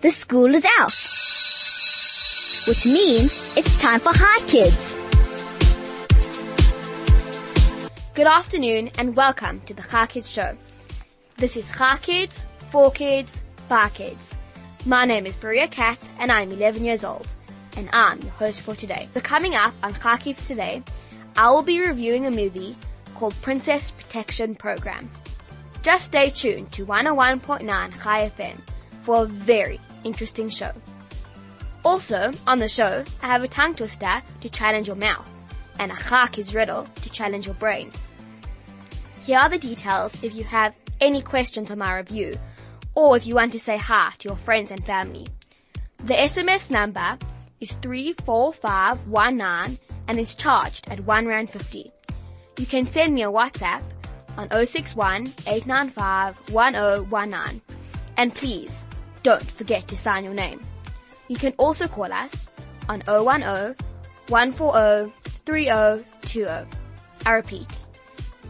the school is out. Which means it's time for Chai Kids. Good afternoon and welcome to the Chai Kids Show. This is Chai Kids, For Kids, Bar Kids. My name is Brurya Katz and I'm 11 years old and I'm your host for today. So coming up on Chai Kids today, I will be reviewing a movie called Princess Protection Program. Just stay tuned to 101.9 Chai FM for a very interesting show. Also, on the show, I have a tongue twister to challenge your mouth and a Chai riddle to challenge your brain. Here are the details if you have any questions on my review or if you want to say hi to your friends and family. The SMS number is 34519 and is charged at 1 Rand 50. You can send me a WhatsApp on 061 895 1019. And please, don't forget to sign your name. You can also call us on 010 140 3020. I repeat,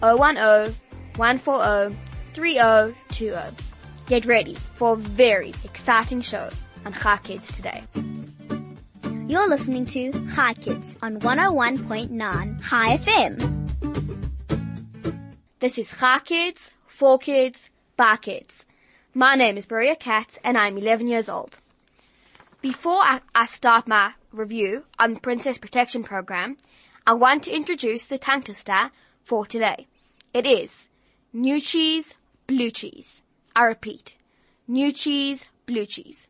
010 140 3020. Get ready for a very exciting show on Chai Kids today. You're listening to Chai Kids on 101.9 Chai FM. This is Chai Kids, For Kids, Bar Kids. My name is Brurya Katz and I'm 11 years old. Before I, I start my review on the Princess Protection Program, I want to introduce the tongue star for today. It is new cheese, blue cheese. I repeat, new cheese, blue cheese.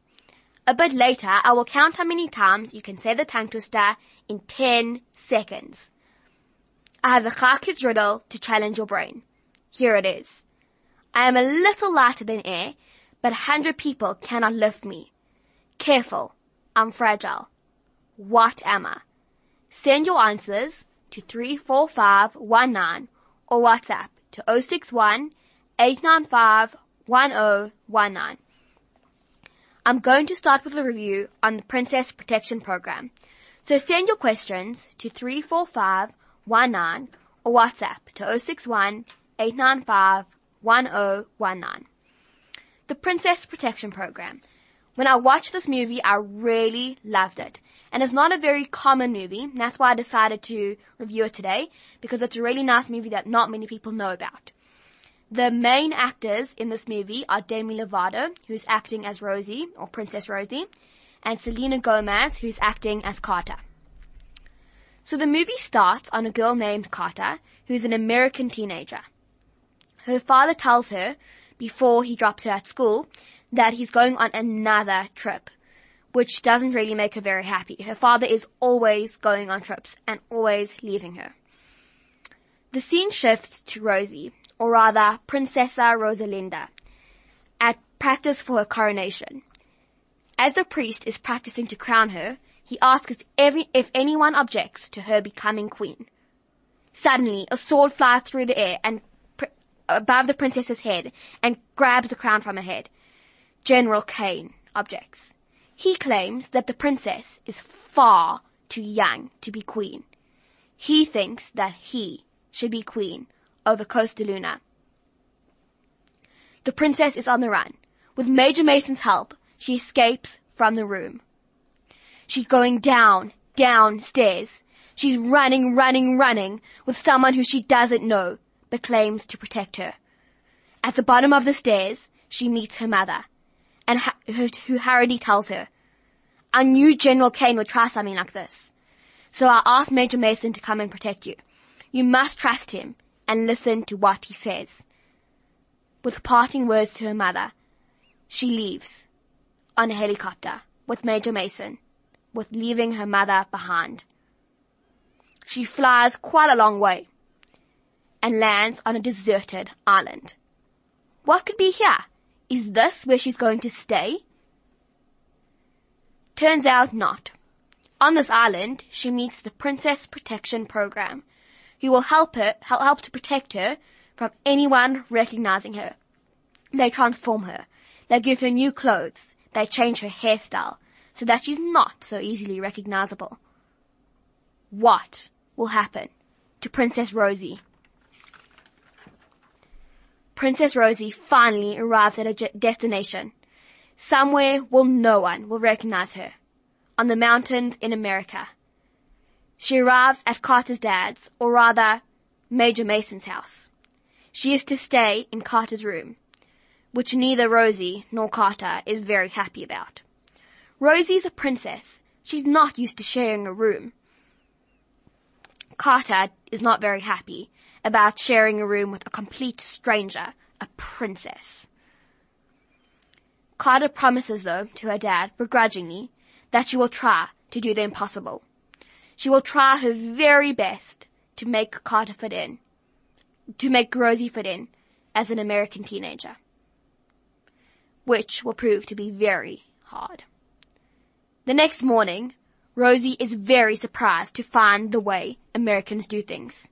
A bit later, I will count how many times you can say the tongue twister in 10 seconds. I have a Chai riddle to challenge your brain. Here it is. I am a little lighter than air, but a hundred people cannot lift me. Careful, I'm fragile. What am I? Send your answers to 34519 or WhatsApp to 061 895 1019. I'm going to start with a review on the Princess Protection Program. So send your questions to 34519 or WhatsApp to 061 895 1019. The Princess Protection Program. When I watched this movie, I really loved it. And it's not a very common movie. That's why I decided to review it today because it's a really nice movie that not many people know about. The main actors in this movie are Demi Lovato, who's acting as Rosie, or Princess Rosie, and Selena Gomez, who's acting as Carter. So the movie starts on a girl named Carter, who's an American teenager. Her father tells her, before he drops her at school, that he's going on another trip, which doesn't really make her very happy. Her father is always going on trips and always leaving her. The scene shifts to Rosie, or rather Princessa Rosalinda, at practice for her coronation. As the priest is practicing to crown her, he asks every, if anyone objects to her becoming queen. Suddenly, a sword flies through the air and above the princess's head and grabs the crown from her head. General Kane objects. He claims that the princess is far too young to be queen. He thinks that he should be queen over Costa Luna. The princess is on the run. With Major Mason's help, she escapes from the room. She's going down, downstairs. She's running, running, running with someone who she doesn't know, but claims to protect her. At the bottom of the stairs, she meets her mother, and ha- who hurriedly tells her, I knew General Kane would try something like this. So I asked Major Mason to come and protect you. You must trust him and listen to what he says. With parting words to her mother, she leaves on a helicopter with Major Mason, with leaving her mother behind. She flies quite a long way and lands on a deserted island. What could be here? Is this where she's going to stay? Turns out not. On this island, she meets the Princess Protection Program, who will help her, help to protect her from anyone recognizing her. They transform her. They give her new clothes. They change her hairstyle so that she's not so easily recognizable. What will happen to Princess Rosie? Princess Rosie finally arrives at her destination. Somewhere where no one will recognize her. On the mountains in America. She arrives at Carter's dad's, or rather, Major Mason's house. She is to stay in Carter's room, which neither Rosie nor Carter is very happy about. Rosie's a princess. She's not used to sharing a room. Carter is not very happy about sharing a room with a complete stranger, a princess. Carter promises though to her dad, begrudgingly, that she will try to do the impossible. She will try her very best to make Carter fit in, to make Rosie fit in as an American teenager, which will prove to be very hard. The next morning, Rosie is very surprised to find the way Americans do things.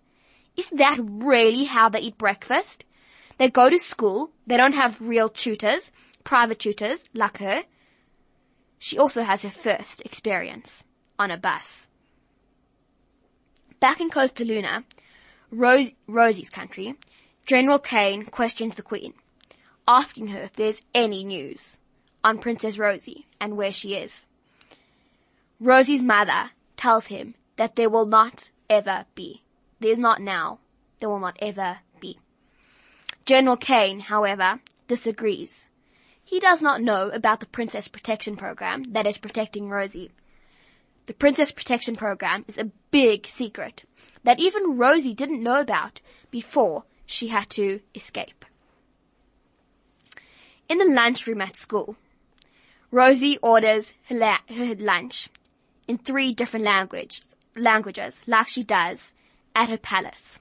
Is that really how they eat breakfast? They go to school, they don't have real tutors, private tutors like her. She also has her first experience on a bus. Back in Costa Luna, Rose, Rosie's country, General Kane questions the Queen, asking her if there's any news on Princess Rosie and where she is. Rosie's mother tells him that there will not ever be. There is not now. There will not ever be. General Kane, however, disagrees. He does not know about the Princess Protection Program that is protecting Rosie. The Princess Protection Program is a big secret that even Rosie didn't know about before she had to escape. In the lunchroom at school, Rosie orders her, la- her lunch in three different language, languages, like she does at her palace.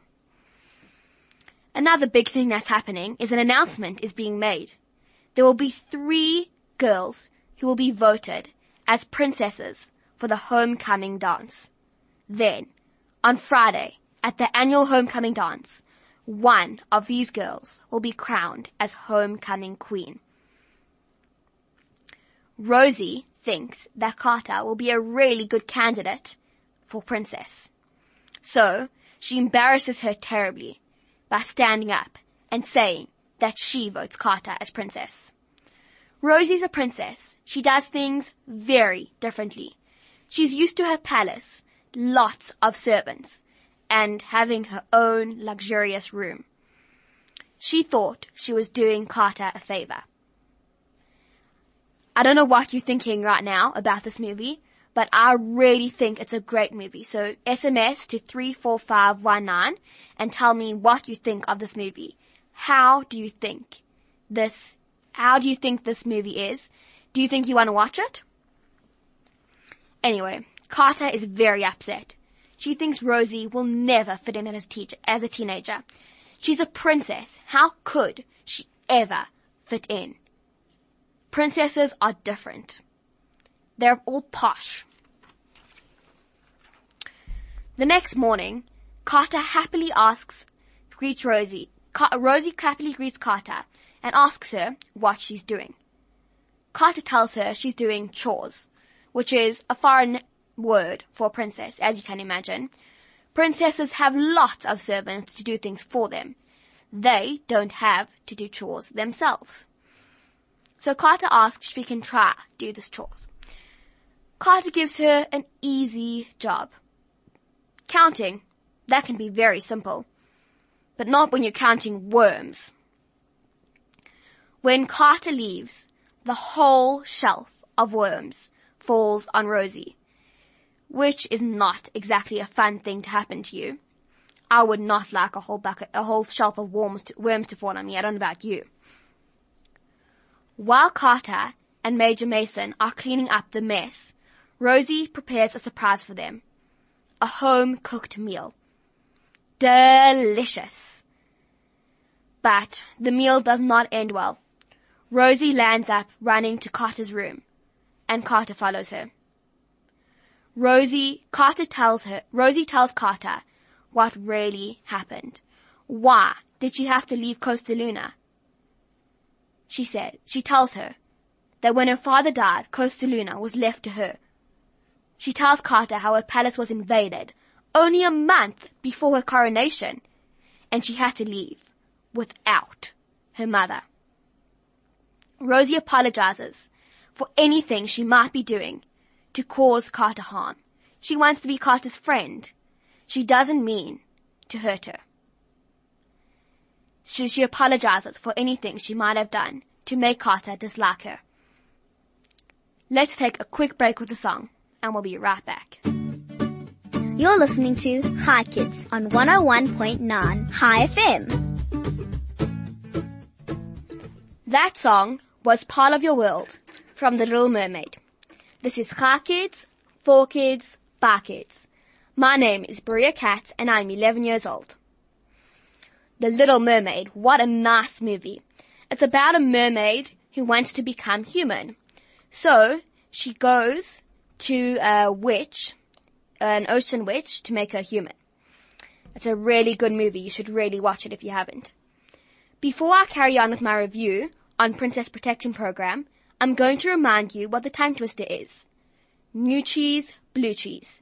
Another big thing that's happening is an announcement is being made. There will be three girls who will be voted as princesses for the homecoming dance. Then, on Friday, at the annual homecoming dance, one of these girls will be crowned as homecoming queen. Rosie thinks that Carter will be a really good candidate for princess. So, she embarrasses her terribly by standing up and saying that she votes Carter as princess. Rosie's a princess. She does things very differently. She's used to her palace, lots of servants, and having her own luxurious room. She thought she was doing Carter a favor. I don't know what you're thinking right now about this movie, but I really think it's a great movie. So SMS to 34519 and tell me what you think of this movie. How do you think this, how do you think this movie is? Do you think you want to watch it? Anyway, Carter is very upset. She thinks Rosie will never fit in as, as a teenager. She's a princess. How could she ever fit in? Princesses are different. They're all posh. The next morning, Carter happily asks, greets Rosie. Car- Rosie happily greets Carter and asks her what she's doing. Carter tells her she's doing chores, which is a foreign word for princess, as you can imagine. Princesses have lots of servants to do things for them. They don't have to do chores themselves. So Carter asks if she can try do this chores. Carter gives her an easy job. Counting, that can be very simple, but not when you're counting worms. When Carter leaves, the whole shelf of worms falls on Rosie, which is not exactly a fun thing to happen to you. I would not like a whole bucket, a whole shelf of worms to, worms to fall on me. I don't know about you. While Carter and Major Mason are cleaning up the mess, Rosie prepares a surprise for them. A home cooked meal. Delicious. But the meal does not end well. Rosie lands up running to Carter's room, and Carter follows her. Rosie, Carter tells her, Rosie tells Carter what really happened. Why did she have to leave Costa Luna? She said, she tells her that when her father died, Costa Luna was left to her. She tells Carter how her palace was invaded only a month before her coronation, and she had to leave without her mother. Rosie apologizes for anything she might be doing to cause Carter harm. She wants to be Carter's friend. She doesn't mean to hurt her. She, she apologizes for anything she might have done to make Carter dislike her. Let's take a quick break with the song, and we'll be right back. You're listening to Chai Kids on 101.9 Chai FM. That song was Part of Your World from The Little Mermaid. This is Chai Kids, For Kids, Bar Kids. My name is Brurya Katz and I'm 11 years old. The Little Mermaid, what a nice movie. It's about a mermaid who wants to become human. So, she goes to a witch, an ocean witch, to make her human. It's a really good movie. You should really watch it if you haven't. Before I carry on with my review on Princess Protection Program, I'm going to remind you what the tongue twister is. New cheese, blue cheese.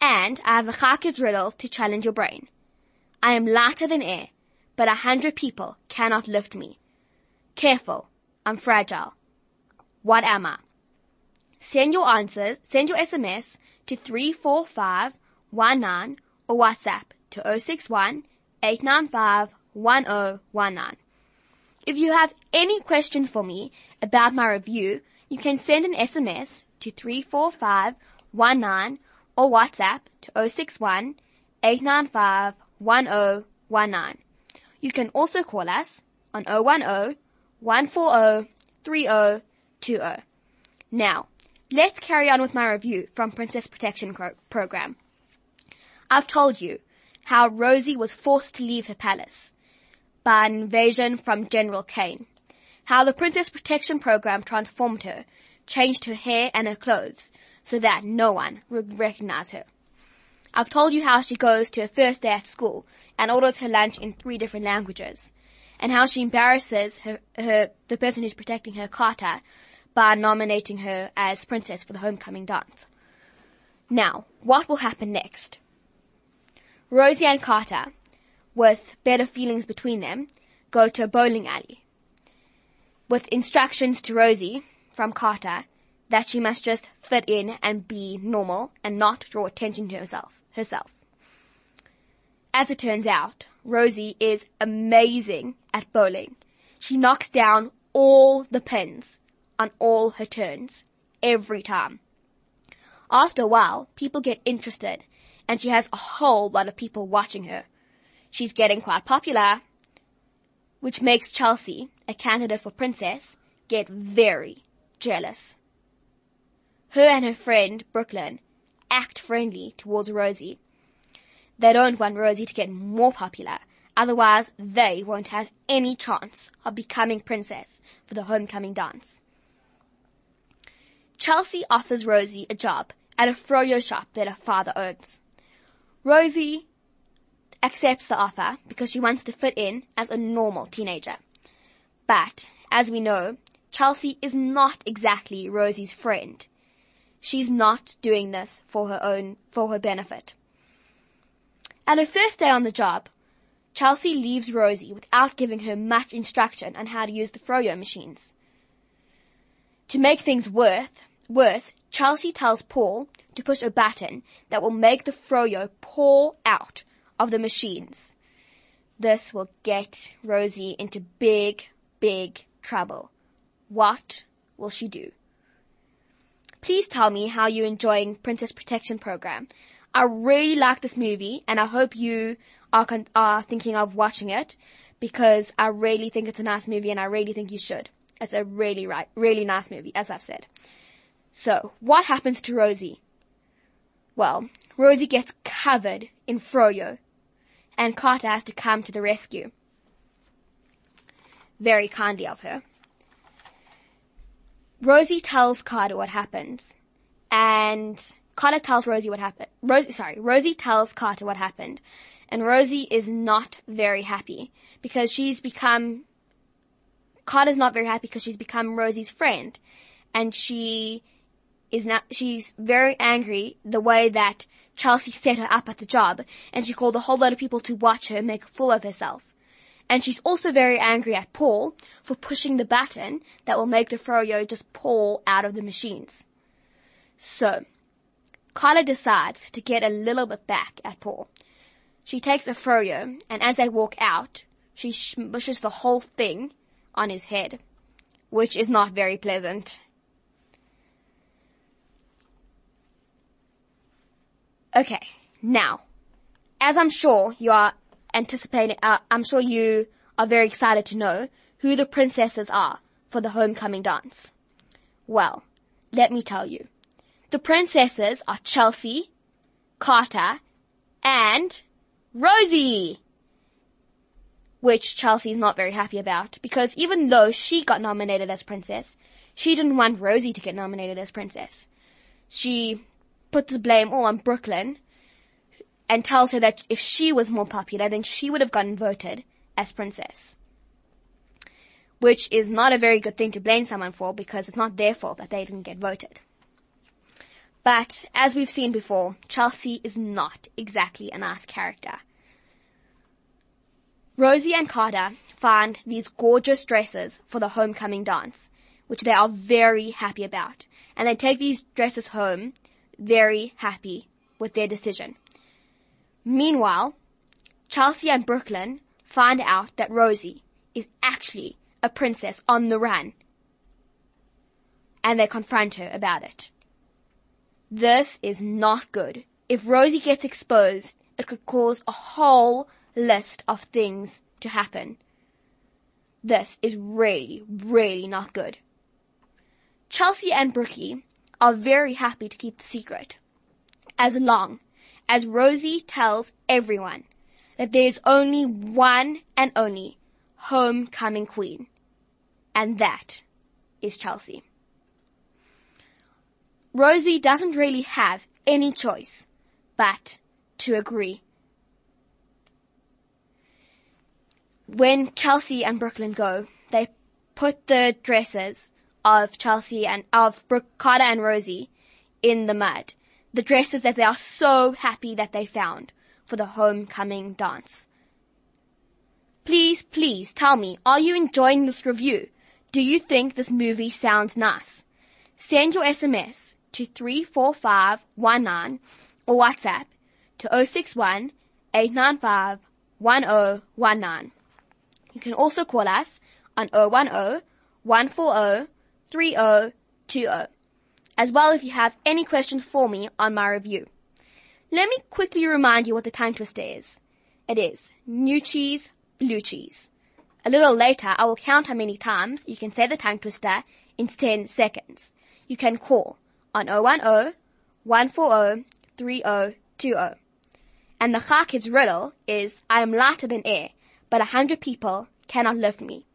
And I have a Chai Kids riddle to challenge your brain. I am lighter than air, but a hundred people cannot lift me. Careful, I'm fragile. What am I? Send your answers, send your SMS to 34519 or WhatsApp to 061 895 1019. If you have any questions for me about my review, you can send an SMS to 34519 or WhatsApp to 061 895 1019. You can also call us on 010 140 3020. Now, let's carry on with my review from Princess Protection Pro- Program. I've told you how Rosie was forced to leave her palace by an invasion from General Kane. How the Princess Protection Program transformed her, changed her hair and her clothes, so that no one would recognize her. I've told you how she goes to her first day at school and orders her lunch in three different languages, and how she embarrasses her, her the person who's protecting her, Carter, by nominating her as princess for the homecoming dance. Now, what will happen next? Rosie and Carter, with better feelings between them, go to a bowling alley. With instructions to Rosie from Carter that she must just fit in and be normal and not draw attention to herself, herself. As it turns out, Rosie is amazing at bowling. She knocks down all the pins on all her turns, every time. After a while, people get interested and she has a whole lot of people watching her. She's getting quite popular, which makes Chelsea, a candidate for princess, get very jealous. Her and her friend, Brooklyn, act friendly towards Rosie. They don't want Rosie to get more popular, otherwise they won't have any chance of becoming princess for the homecoming dance. Chelsea offers Rosie a job at a froyo shop that her father owns. Rosie accepts the offer because she wants to fit in as a normal teenager. But, as we know, Chelsea is not exactly Rosie's friend. She's not doing this for her own, for her benefit. At her first day on the job, Chelsea leaves Rosie without giving her much instruction on how to use the froyo machines. To make things worse, worse, Chelsea tells Paul to push a button that will make the froyo pour out of the machines. This will get Rosie into big, big trouble. What will she do? Please tell me how you're enjoying Princess Protection Program. I really like this movie and I hope you are, con- are thinking of watching it because I really think it's a nice movie and I really think you should. It's a really right, really nice movie, as I've said. So, what happens to Rosie? Well, Rosie gets covered in froyo, and Carter has to come to the rescue. Very kindly of her. Rosie tells Carter what happens, and Carter tells Rosie what happened. Rosie, sorry, Rosie tells Carter what happened, and Rosie is not very happy because she's become. Carter's not very happy because she's become Rosie's friend, and she is not. She's very angry the way that Chelsea set her up at the job, and she called a whole lot of people to watch her make a fool of herself. And she's also very angry at Paul for pushing the button that will make the froyo just pour out of the machines. So, Carla decides to get a little bit back at Paul. She takes a froyo, and as they walk out, she smushes the whole thing on his head, which is not very pleasant. Okay, now, as I'm sure you are anticipating, uh, I'm sure you are very excited to know who the princesses are for the homecoming dance. Well, let me tell you. The princesses are Chelsea, Carter, and Rosie! Which Chelsea is not very happy about because even though she got nominated as princess, she didn't want Rosie to get nominated as princess. She puts the blame all on Brooklyn and tells her that if she was more popular, then she would have gotten voted as princess. Which is not a very good thing to blame someone for because it's not their fault that they didn't get voted. But as we've seen before, Chelsea is not exactly a nice character. Rosie and Carter find these gorgeous dresses for the homecoming dance, which they are very happy about. And they take these dresses home very happy with their decision. Meanwhile, Chelsea and Brooklyn find out that Rosie is actually a princess on the run. And they confront her about it. This is not good. If Rosie gets exposed, it could cause a whole list of things to happen. This is really, really not good. Chelsea and Brookie are very happy to keep the secret. As long as Rosie tells everyone that there is only one and only homecoming queen. And that is Chelsea. Rosie doesn't really have any choice but to agree. When Chelsea and Brooklyn go, they put the dresses of Chelsea and of Brooke, Carter and Rosie in the mud. The dresses that they are so happy that they found for the homecoming dance. Please, please tell me, are you enjoying this review? Do you think this movie sounds nice? Send your SMS to 34519 or WhatsApp to 061 895 1019. You can also call us on 010 140 3020 as well if you have any questions for me on my review. Let me quickly remind you what the tongue twister is. It is new cheese, blue cheese. A little later, I will count how many times you can say the tongue twister in 10 seconds. You can call on 010 140 3020. And the Chai Kids riddle is, I am lighter than air, but a hundred people cannot lift me.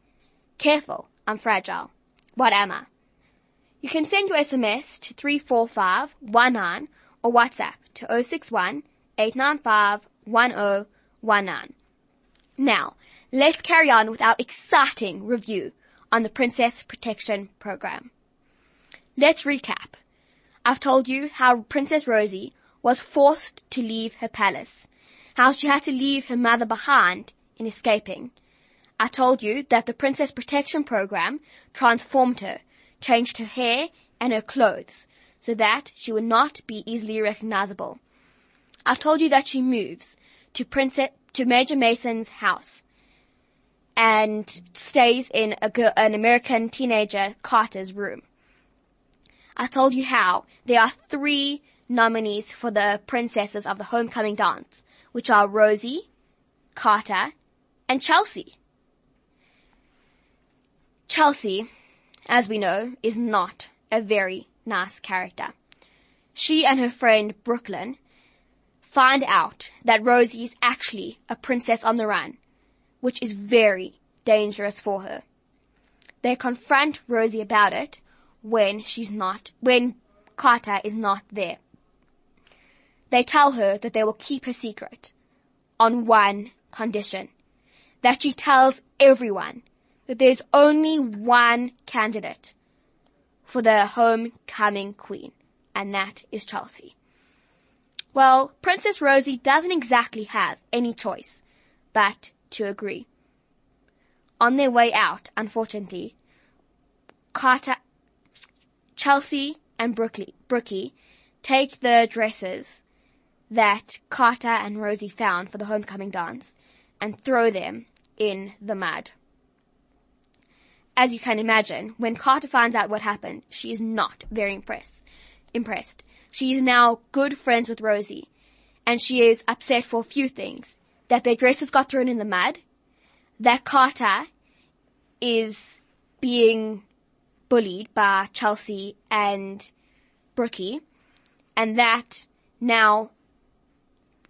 Careful, I'm fragile. What am I? You can send your SMS to 34519 or WhatsApp to 061 895 1019. Now, let's carry on with our exciting review on the Princess Protection Program. Let's recap. I've told you how Princess Rosie was forced to leave her palace, how she had to leave her mother behind in escaping. I told you that the Princess Protection Program transformed her changed her hair and her clothes so that she would not be easily recognizable. I told you that she moves to Princess, to Major Mason's house and stays in a, an American teenager Carter's room. I told you how there are three nominees for the princesses of the homecoming dance, which are Rosie, Carter, and Chelsea. Chelsea as we know, is not a very nice character. She and her friend Brooklyn find out that Rosie is actually a princess on the run, which is very dangerous for her. They confront Rosie about it when she's not, when Carter is not there. They tell her that they will keep her secret on one condition. That she tells everyone that there's only one candidate for the homecoming queen, and that is Chelsea. Well, Princess Rosie doesn't exactly have any choice but to agree. On their way out, unfortunately, Carter, Chelsea and Brookie, Brookie take the dresses that Carter and Rosie found for the homecoming dance and throw them in the mud. As you can imagine, when Carter finds out what happened, she is not very impressed. Impressed. She is now good friends with Rosie, and she is upset for a few things. That their dresses got thrown in the mud, that Carter is being bullied by Chelsea and Brookie, and that now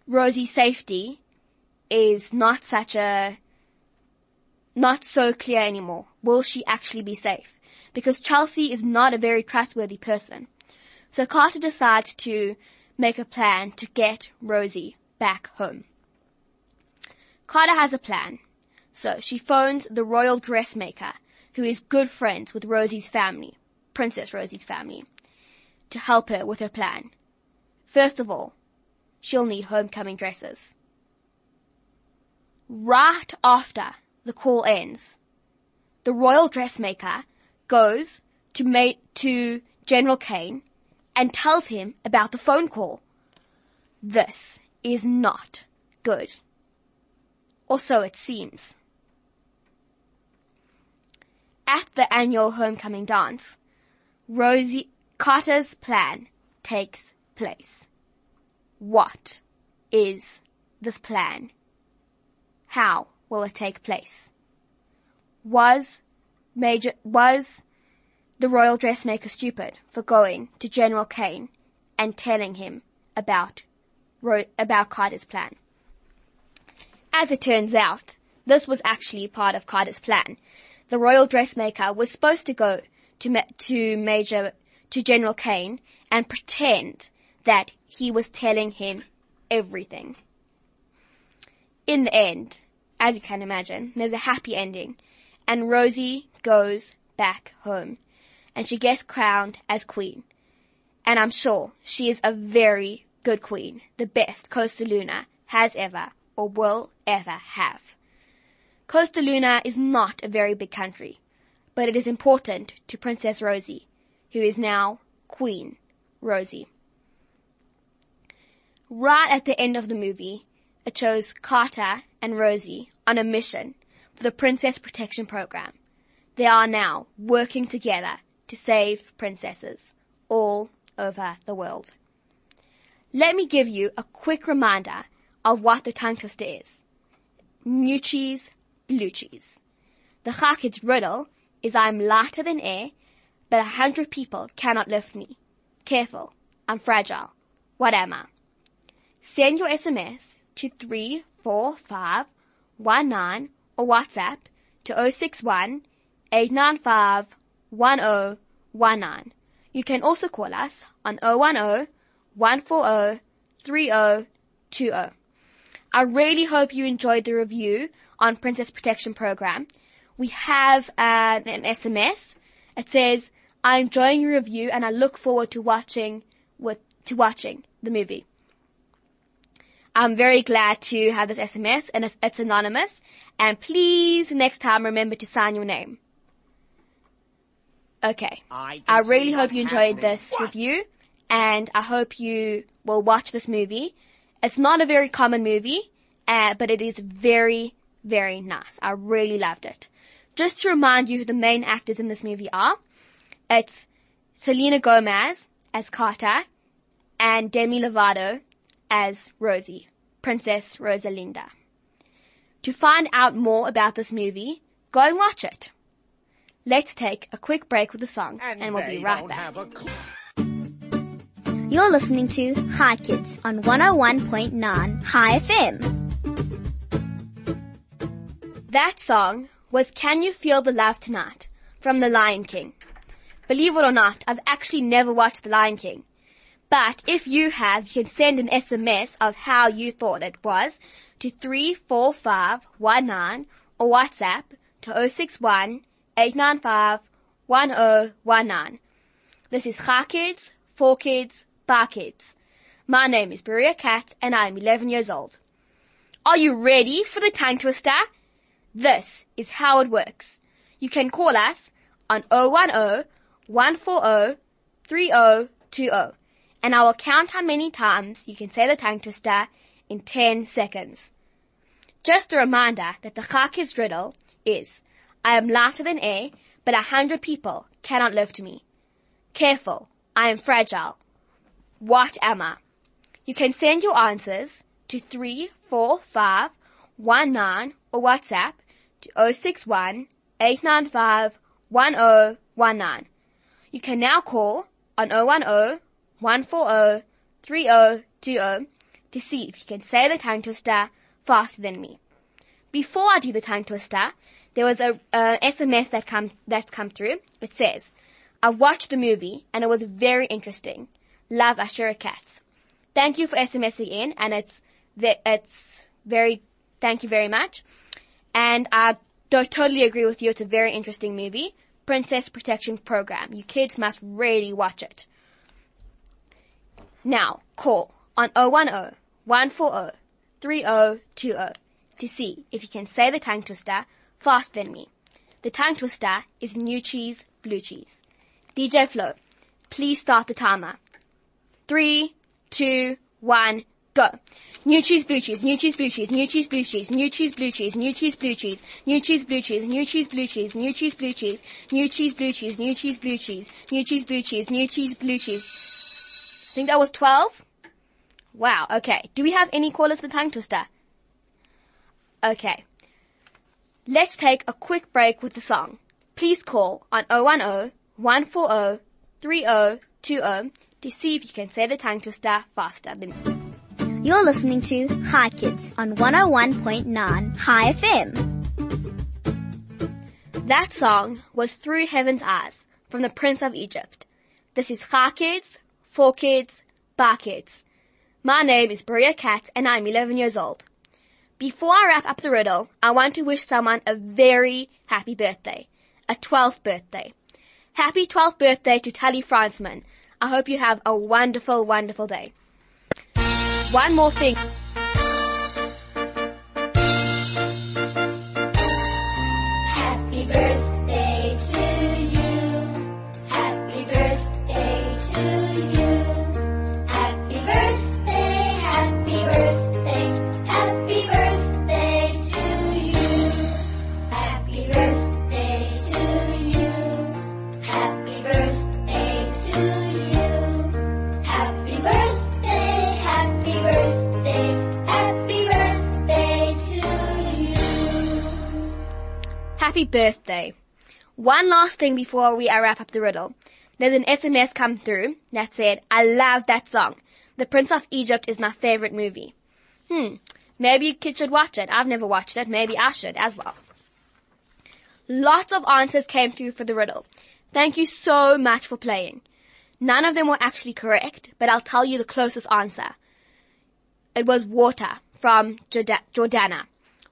Rosie's safety is not such a, not so clear anymore. Will she actually be safe? Because Chelsea is not a very trustworthy person. So Carter decides to make a plan to get Rosie back home. Carter has a plan. So she phones the royal dressmaker, who is good friends with Rosie's family, Princess Rosie's family, to help her with her plan. First of all, she'll need homecoming dresses. Right after the call ends, the royal dressmaker goes to ma- to General Kane and tells him about the phone call. This is not good. Or so it seems. At the annual homecoming dance, Rosie Carter's plan takes place. What is this plan? How will it take place? Was Major, was the royal dressmaker stupid for going to General Kane and telling him about, about Carter's plan? As it turns out, this was actually part of Carter's plan. The royal dressmaker was supposed to go to, to Major, to General Kane and pretend that he was telling him everything. In the end, as you can imagine, there's a happy ending and Rosie goes back home and she gets crowned as queen. And I'm sure she is a very good queen, the best Costa Luna has ever or will ever have. Costa Luna is not a very big country, but it is important to Princess Rosie, who is now Queen Rosie. Right at the end of the movie, it shows Carter and Rosie on a mission for the Princess Protection Program. They are now working together to save princesses all over the world. Let me give you a quick reminder of what the tongue twister is. New cheese, blue cheese. The Chai Kids riddle is I'm lighter than air, but a hundred people cannot lift me. Careful, I'm fragile. What am I? Send your SMS to 34519 or WhatsApp to 061 895 1019. You can also call us on 010 140 3020. I really hope you enjoyed the review on Princess Protection Program. We have uh, an SMS. It says, I'm enjoying your review and I look forward to watching with, to watching the movie. I'm very glad to have this SMS and it's, it's anonymous. And please next time remember to sign your name. Okay. I, I really hope you enjoyed happening. this review and I hope you will watch this movie. It's not a very common movie, uh, but it is very, very nice. I really loved it. Just to remind you who the main actors in this movie are, it's Selena Gomez as Carter and Demi Lovato as Rosie, Princess Rosalinda. To find out more about this movie, go and watch it. Let's take a quick break with the song and, we'll be right back. have a clue. You're listening to Chai Kids on 101.9 Chai FM. That song was Can You Feel the Love Tonight from The Lion King. Believe it or not, I've actually never watched The Lion King. But if you have, you can send an SMS of how you thought it was to 34519 or WhatsApp to 061 895 1019. This is Chai Kids, For Kids, Bar Kids. My name is Brurya Cat and I am 11 years old. Are you ready for the tongue twister? This is how it works. You can call us on 010 140 3020 and I will count how many times you can say the tongue twister in 10 seconds. Just a reminder that the Chai riddle is, I am lighter than air, but a hundred people cannot lift me. Careful, I am fragile. What am I? You can send your answers to 34519 or WhatsApp to 061 895 1019. You can now call on 010 140 3020 to see if you can say the tongue twister faster than me. Before I do the tongue twister, there was a, a SMS that come that's come through. It says, "I watched the movie and it was very interesting. Love Ashura Cats. Thank you for SMSing in, and it's it's very thank you very much. And I totally agree with you. It's a very interesting movie. Princess Protection Program. You kids must really watch it. Now call on 010 140 3020 to see if you can say the tongue twister faster than me. The tongue twister is new cheese, blue cheese. DJ Flo, please start the timer. Three, two, one, go. New cheese, blue cheese, new cheese, blue cheese, new cheese, blue cheese, new cheese, blue cheese, new cheese, blue cheese, new cheese, blue cheese, new cheese, blue cheese, new cheese, blue cheese, new cheese, blue cheese, new cheese, blue cheese, new cheese, blue cheese, new cheese, blue cheese. I think that was 12. Wow, okay. Do we have any callers for tongue twister? Okay. Let's take a quick break with the song. Please call on 010 140 3020 to see if you can say the tongue twister faster than me. You're listening to Chai Kids on 101.9 Chai FM. That song was Through Heaven's Eyes from the Prince of Egypt. This is Chai Kids, for kids, bar kids. My name is Brurya Katz and I'm 11 years old. Before I wrap up the riddle, I want to wish someone a very happy birthday. A 12th birthday. Happy 12th birthday to Tully Fransman. I hope you have a wonderful, wonderful day. One more thing. Birthday. One last thing before we uh, wrap up the riddle. There's an SMS come through that said, I love that song. The Prince of Egypt is my favorite movie. Hmm. Maybe kids should watch it. I've never watched it. Maybe I should as well. Lots of answers came through for the riddle. Thank you so much for playing. None of them were actually correct, but I'll tell you the closest answer. It was water from Jorda- Jordana.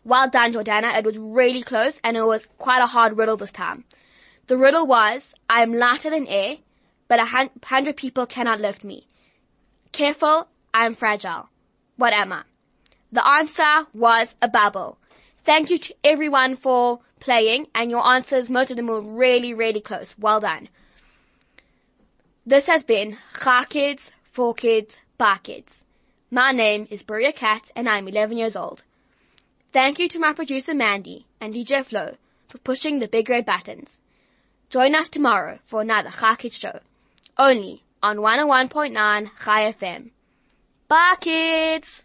Well done, Jordana. It was really close and it was quite a hard riddle this time. The riddle was, I am lighter than air, but a hundred people cannot lift me. Careful, I am fragile. What am I? The answer was a bubble. Thank you to everyone for playing and your answers, most of them were really, really close. Well done. This has been Chai Kids, for Kids, Bar Kids. My name is Brurya Katz and I'm 11 years old. Thank you to my producer Mandy and DJ Flo for pushing the big red buttons. Join us tomorrow for another Chai Kids show, only on 101.9 Chai FM. Bye kids!